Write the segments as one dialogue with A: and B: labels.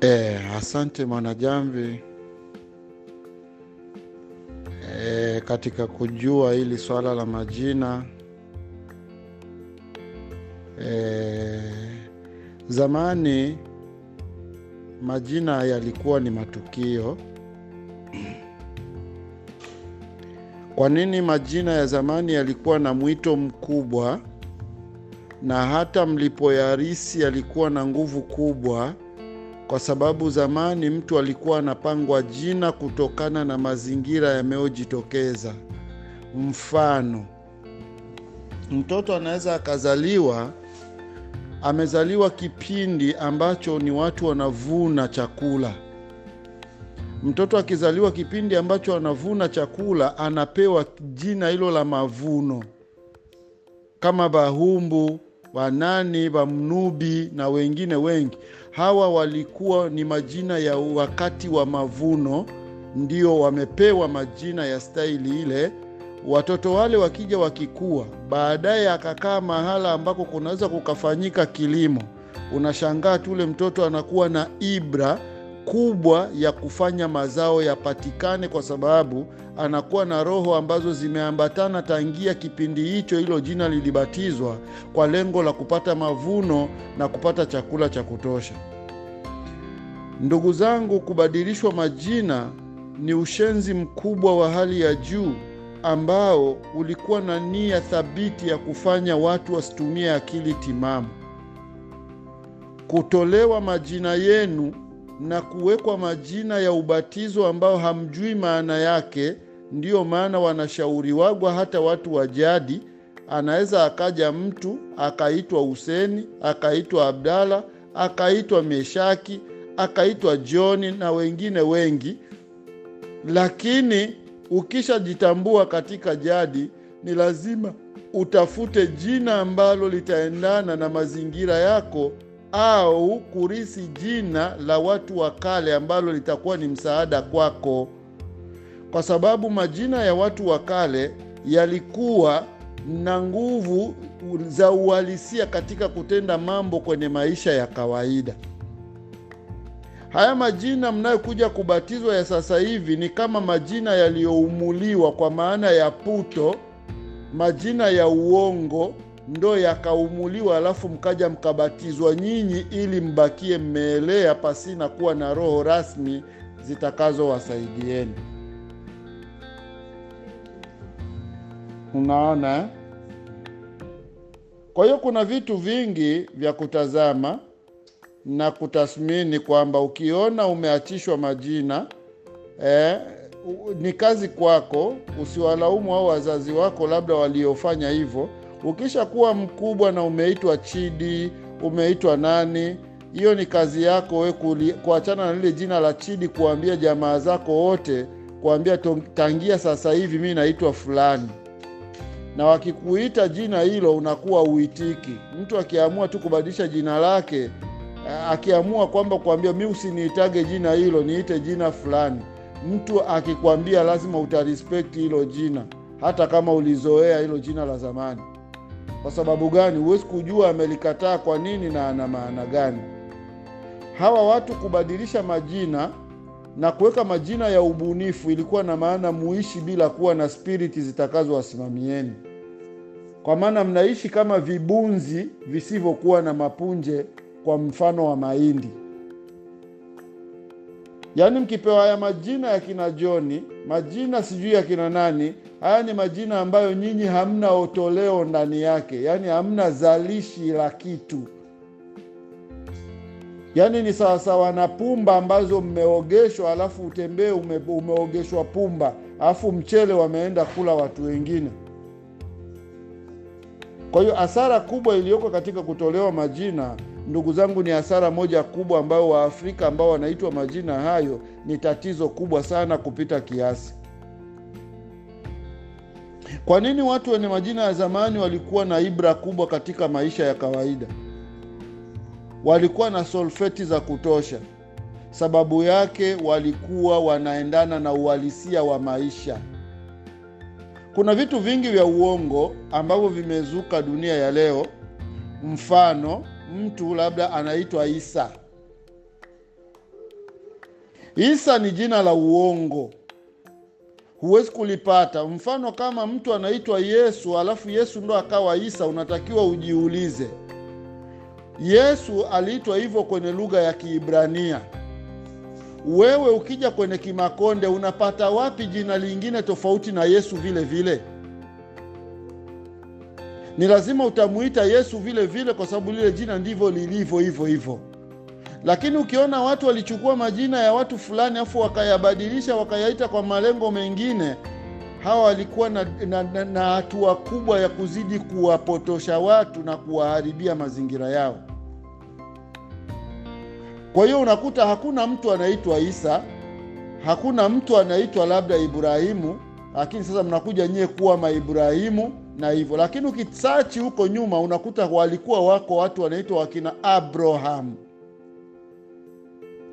A: E, asante Mwanajamvi. E, katika kujua hili swala la majina e, zamani majina yalikuwa ni matukio. Kwa nini majina ya zamani yalikuwa na mwito mkubwa na hata mlipoyarisi yalikuwa na nguvu kubwa? Kwa sababu zamani mtu alikuwa anapangwa jina kutokana na mazingira yanayojitokeza. Mfano, mtoto anaweza akazaliwa, amezaliwa kipindi ambacho ni watu wanavuna chakula. Mtoto akizaliwa kipindi ambacho anavuna chakula, anapewa jina hilo la mavuno, kama Bahumbu, Wanani, Bamnubi na wengine wengi. Hawa walikuwa ni majina ya wakati wa mavuno, ndio wamepewa majina ya staili ile. Watoto wale wakija wakikua, baadaye akakaa mahala ambako kunaweza kukafanyika kilimo, unashangaa tule mtoto anakuwa na ibra kubwa ya kufanya mazao yapatikane, kwa sababu anakuwa na roho ambazo zimeambatana tangia kipindi hicho hilo jina lilibatizwa, kwa lengo la kupata mavuno na kupata chakula cha kutosha. Ndugu zangu, kubadilishwa majina ni ushenzi mkubwa wa hali ya juu ambao ulikuwa na nia thabiti ya kufanya watu wasitumie akili timamu. Kutolewa majina yenu na kuwekwa majina ya ubatizo ambao hamjui maana yake. Ndiyo maana wanashauriwagwa hata watu wa jadi. Anaweza akaja mtu akaitwa Huseni, akaitwa Abdala, akaitwa Meshaki, akaitwa Joni na wengine wengi, lakini ukishajitambua katika jadi, ni lazima utafute jina ambalo litaendana na mazingira yako au kurisi jina la watu wa kale ambalo litakuwa ni msaada kwako, kwa sababu majina ya watu wa kale yalikuwa na nguvu za uhalisia katika kutenda mambo kwenye maisha ya kawaida. Haya majina mnayokuja kubatizwa ya sasa hivi ni kama majina yaliyoumuliwa, kwa maana ya puto, majina ya uongo ndo yakaumuliwa, alafu mkaja mkabatizwa nyinyi ili mbakie mmeelea pasina kuwa na roho rasmi zitakazowasaidieni. Unaona eh? Kwa hiyo kuna vitu vingi vya kutazama na kutathmini kwamba ukiona umeachishwa majina eh, ni kazi kwako, usiwalaumu au wazazi wako labda waliofanya hivyo. Ukisha kuwa mkubwa na umeitwa Chidi, umeitwa nani, hiyo ni kazi yako we kuachana na lile jina la Chidi, kuambia jamaa zako wote, kuambia tangia sasa hivi mi naitwa fulani, na wakikuita jina hilo unakuwa uitiki. Mtu akiamua tu kubadilisha jina lake, akiamua kwamba kuambia mi usiniitage jina hilo, niite jina fulani, mtu akikwambia lazima utarispekti hilo jina, hata kama ulizoea hilo jina la zamani. Kwa sababu gani? Huwezi kujua amelikataa kwa nini na ana maana gani. Hawa watu kubadilisha majina na kuweka majina ya ubunifu ilikuwa na maana muishi bila kuwa na spiriti zitakazowasimamieni, kwa maana mnaishi kama vibunzi visivyokuwa na mapunje, kwa mfano wa mahindi. Yaani mkipewa haya majina ya kina Joni, majina sijui ya kina nani, haya ni majina ambayo nyinyi hamna otoleo ndani yake, yaani hamna zalishi la kitu. Yaani ni sawasawa na pumba ambazo mmeogeshwa, alafu utembee ume, umeogeshwa pumba, alafu mchele wameenda kula watu wengine. Kwa hiyo hasara kubwa iliyoko katika kutolewa majina ndugu zangu, ni hasara moja kubwa ambayo Waafrika ambao wanaitwa majina hayo ni tatizo kubwa sana kupita kiasi. Kwa nini watu wenye majina ya zamani walikuwa na ibra kubwa katika maisha ya kawaida? Walikuwa na solfeti za kutosha. Sababu yake walikuwa wanaendana na uhalisia wa maisha. Kuna vitu vingi vya uongo ambavyo vimezuka dunia ya leo. Mfano, mtu labda anaitwa Isa Isa ni jina la uongo, huwezi kulipata. Mfano, kama mtu anaitwa Yesu alafu Yesu ndo akawa Isa, unatakiwa ujiulize, Yesu aliitwa hivyo kwenye lugha ya Kiibrania. Wewe ukija kwenye Kimakonde unapata wapi jina lingine tofauti na Yesu vile vile? Ni lazima utamuita Yesu vile vile, kwa sababu lile jina ndivyo lilivyo hivyo hivyo. Lakini ukiona watu walichukua majina ya watu fulani afu wakayabadilisha wakayaita kwa malengo mengine, hawa walikuwa na, na, na, na hatua kubwa ya kuzidi kuwapotosha watu na kuwaharibia mazingira yao. Kwa hiyo unakuta hakuna mtu anaitwa Isa, hakuna mtu anaitwa labda Ibrahimu, lakini sasa mnakuja nyie kuwa maibrahimu na hivyo. Lakini ukisachi huko nyuma unakuta walikuwa wako watu wanaitwa wakina Abraham.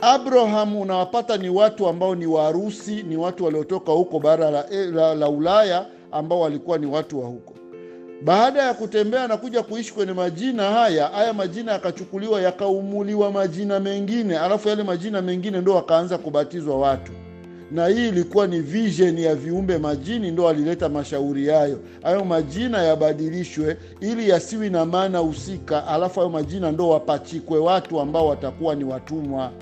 A: Abraham unawapata ni watu ambao ni Warusi, ni watu waliotoka huko bara la, la, la Ulaya ambao walikuwa ni watu wa huko. Baada ya kutembea na kuja kuishi kwenye majina haya, haya majina yakachukuliwa yakaumuliwa majina mengine, alafu yale majina mengine ndo wakaanza kubatizwa watu, na hii ilikuwa ni vision ya viumbe majini, ndo alileta mashauri hayo, hayo majina yabadilishwe ili yasiwi na maana husika, alafu hayo majina ndo wapachikwe watu ambao watakuwa ni watumwa.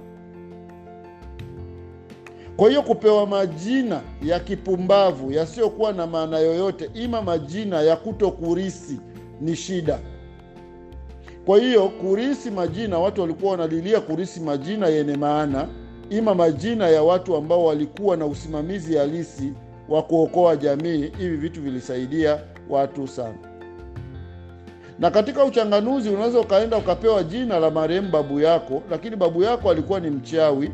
A: Kwa hiyo kupewa majina ya kipumbavu yasiyokuwa na maana yoyote, ima majina ya kuto kurisi ni shida. Kwa hiyo kurisi majina, watu walikuwa wanalilia kurisi majina yenye maana, ima majina ya watu ambao walikuwa na usimamizi halisi wa kuokoa jamii. Hivi vitu vilisaidia watu sana. Na katika uchanganuzi, unaweza ukaenda ukapewa jina la marehemu babu yako, lakini babu yako alikuwa ni mchawi.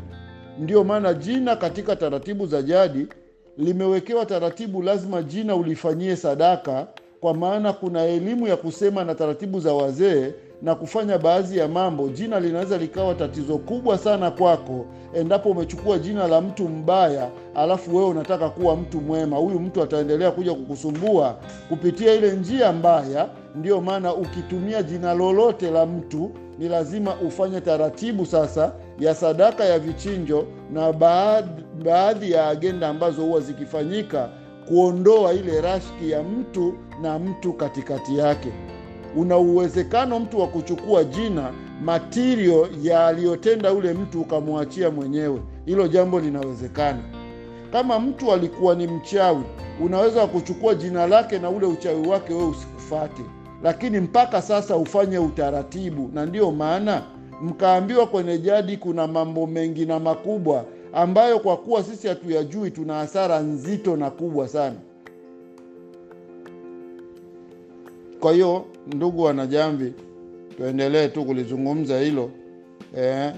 A: Ndiyo maana jina katika taratibu za jadi limewekewa taratibu, lazima jina ulifanyie sadaka, kwa maana kuna elimu ya kusema na taratibu za wazee na kufanya baadhi ya mambo. Jina linaweza likawa tatizo kubwa sana kwako endapo umechukua jina la mtu mbaya, alafu wewe unataka kuwa mtu mwema. Huyu mtu ataendelea kuja kukusumbua kupitia ile njia mbaya. Ndiyo maana ukitumia jina lolote la mtu ni lazima ufanye taratibu sasa ya sadaka ya vichinjo na baadhi, baadhi ya agenda ambazo huwa zikifanyika kuondoa ile rashki ya mtu na mtu katikati yake. Una uwezekano mtu wa kuchukua jina matirio yaliyotenda ule mtu ukamwachia mwenyewe. Hilo jambo linawezekana. Kama mtu alikuwa ni mchawi, unaweza kuchukua jina lake na ule uchawi wake wewe usikufate, lakini mpaka sasa ufanye utaratibu. Na ndiyo maana mkaambiwa kwenye jadi kuna mambo mengi na makubwa ambayo kwa kuwa sisi hatuyajui, tuna hasara nzito na kubwa sana. Kwa hiyo ndugu wanajamvi, tuendelee tu kulizungumza hilo eh.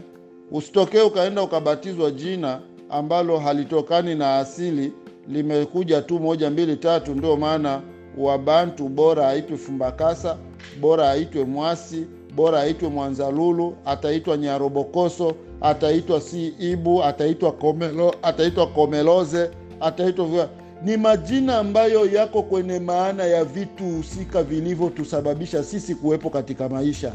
A: Usitokee ukaenda ukabatizwa jina ambalo halitokani na asili, limekuja tu moja mbili tatu. Ndio maana Wabantu bora aitwe Fumbakasa, bora aitwe Mwasi, bora aitwe Mwanzalulu, ataitwa Nyarobokoso, ataitwa si Ibu, ataitwa Komelo, ataitwa Komeloze, ataitwa ni majina ambayo yako kwenye maana ya vitu husika vilivyotusababisha sisi kuwepo katika maisha.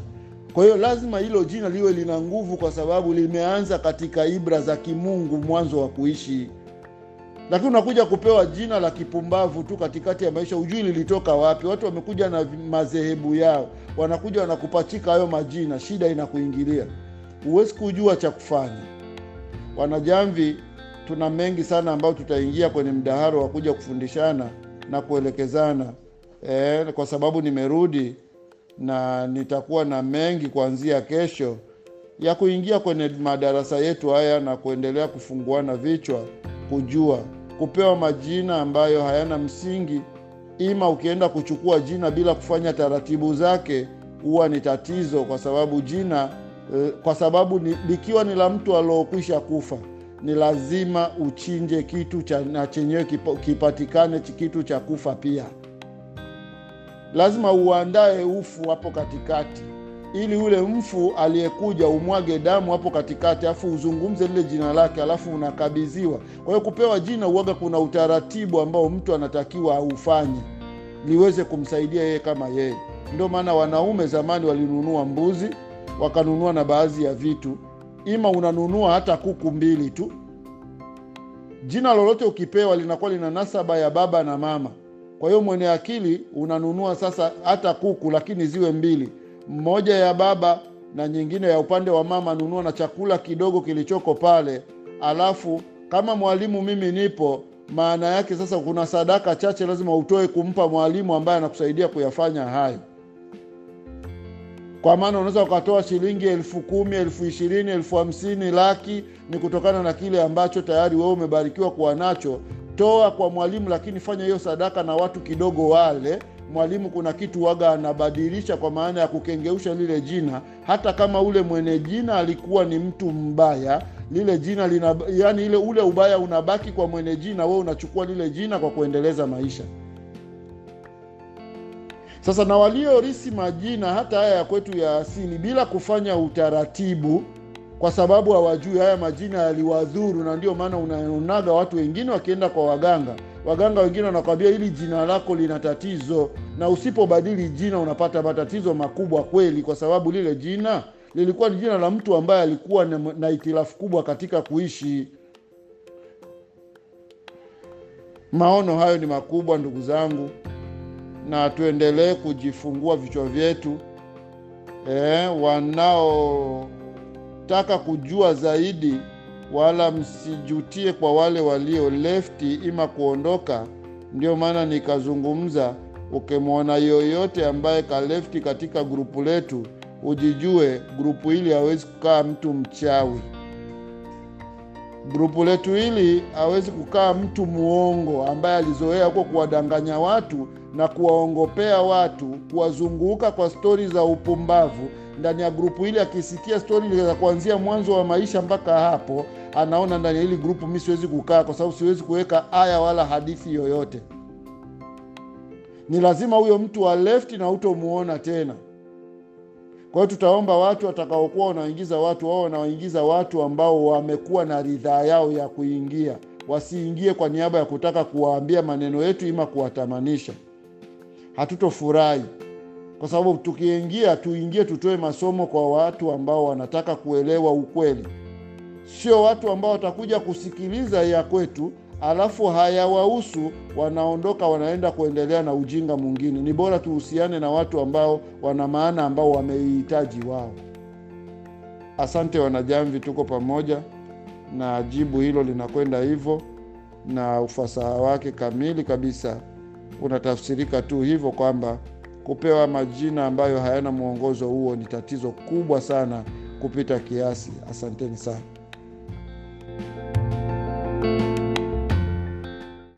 A: Kwa hiyo lazima hilo jina liwe lina nguvu, kwa sababu limeanza katika ibra za kimungu, mwanzo wa kuishi. Lakini unakuja kupewa jina la kipumbavu tu katikati ya maisha, hujui lilitoka wapi. Watu wamekuja na madhehebu yao, wanakuja wanakupachika hayo majina, shida inakuingilia, huwezi kujua cha kufanya. Wanajamvi, tuna mengi sana ambayo tutaingia kwenye mdaharo wa kuja kufundishana na kuelekezana e, kwa sababu nimerudi na nitakuwa na mengi kuanzia kesho ya kuingia kwenye madarasa yetu haya na kuendelea kufunguana vichwa, kujua kupewa majina ambayo hayana msingi. Ima ukienda kuchukua jina bila kufanya taratibu zake, huwa ni tatizo, kwa sababu jina kwa sababu likiwa ni la mtu aliokwisha kufa ni lazima uchinje kitu cha na chenyewe kipatikane kitu cha kufa pia. Lazima uandae ufu hapo katikati, ili ule mfu aliyekuja umwage damu hapo katikati, alafu uzungumze lile jina lake, alafu unakabidhiwa. Kwa hiyo kupewa jina uwaga, kuna utaratibu ambao mtu anatakiwa aufanye liweze kumsaidia yeye kama yeye. Ndio maana wanaume zamani walinunua mbuzi, wakanunua na baadhi ya vitu ima unanunua hata kuku mbili tu, jina lolote ukipewa linakuwa lina nasaba ya baba na mama. Kwa hiyo mwenye akili unanunua sasa hata kuku, lakini ziwe mbili, mmoja ya baba na nyingine ya upande wa mama. Nunua na chakula kidogo kilichoko pale, alafu kama mwalimu mimi nipo, maana yake sasa kuna sadaka chache lazima utoe kumpa mwalimu ambaye anakusaidia kuyafanya hayo. Kwa maana unaweza ukatoa shilingi elfu kumi, elfu ishirini, elfu hamsini, laki, ni kutokana na kile ambacho tayari wewe umebarikiwa kuwa nacho. Toa kwa mwalimu, lakini fanya hiyo sadaka na watu kidogo wale. Mwalimu kuna kitu waga anabadilisha, kwa maana ya kukengeusha lile jina. Hata kama ule mwenye jina alikuwa ni mtu mbaya, lile jina lina, yani ile ule ubaya unabaki kwa mwenye jina, wewe unachukua lile jina kwa kuendeleza maisha. Sasa na waliorisi majina hata haya ya kwetu ya asili bila kufanya utaratibu, kwa sababu hawajui haya majina yaliwadhuru, na ndio maana unaonaga watu wengine wakienda kwa waganga, waganga wengine wanakwambia hili jina lako lina tatizo, na usipobadili jina unapata matatizo makubwa kweli, kwa sababu lile jina lilikuwa ni jina la mtu ambaye alikuwa na, itilafu kubwa katika kuishi. Maono hayo ni makubwa, ndugu zangu na tuendelee kujifungua vichwa vyetu. E, wanaotaka kujua zaidi, wala msijutie kwa wale walio lefti ima kuondoka. Ndio maana nikazungumza, ukimwona yoyote ambaye kalefti katika grupu letu, ujijue grupu hili hawezi kukaa mtu mchawi. Grupu letu hili hawezi kukaa mtu muongo ambaye alizoea huko kuwadanganya watu na kuwaongopea watu, kuwazunguka kwa stori za upumbavu ndani ya grupu hili. Akisikia stori za kuanzia mwanzo wa maisha mpaka hapo, anaona ndani ya hili grupu mi siwezi kukaa, kwa sababu siwezi kuweka aya wala hadithi yoyote. Ni lazima huyo mtu wa lefti na utomuona tena. Kwa hiyo tutaomba watu watakaokuwa wanaingiza watu wao wanaoingiza watu ambao wamekuwa na ridhaa yao ya kuingia, wasiingie kwa niaba ya kutaka kuwaambia maneno yetu ima kuwatamanisha. Hatutofurahi. Kwa sababu tukiingia, tuingie tutoe masomo kwa watu ambao wanataka kuelewa ukweli, sio watu ambao watakuja kusikiliza ya kwetu alafu hayawahusu, wanaondoka wanaenda kuendelea na ujinga mwingine. Ni bora tuhusiane na watu ambao wana maana, ambao wameihitaji wao. Asante Wanajamvi, tuko pamoja na jibu hilo linakwenda hivyo, na ufasaha wake kamili kabisa unatafsirika tu hivyo kwamba kupewa majina ambayo hayana mwongozo huo ni tatizo kubwa sana kupita kiasi. Asanteni sana.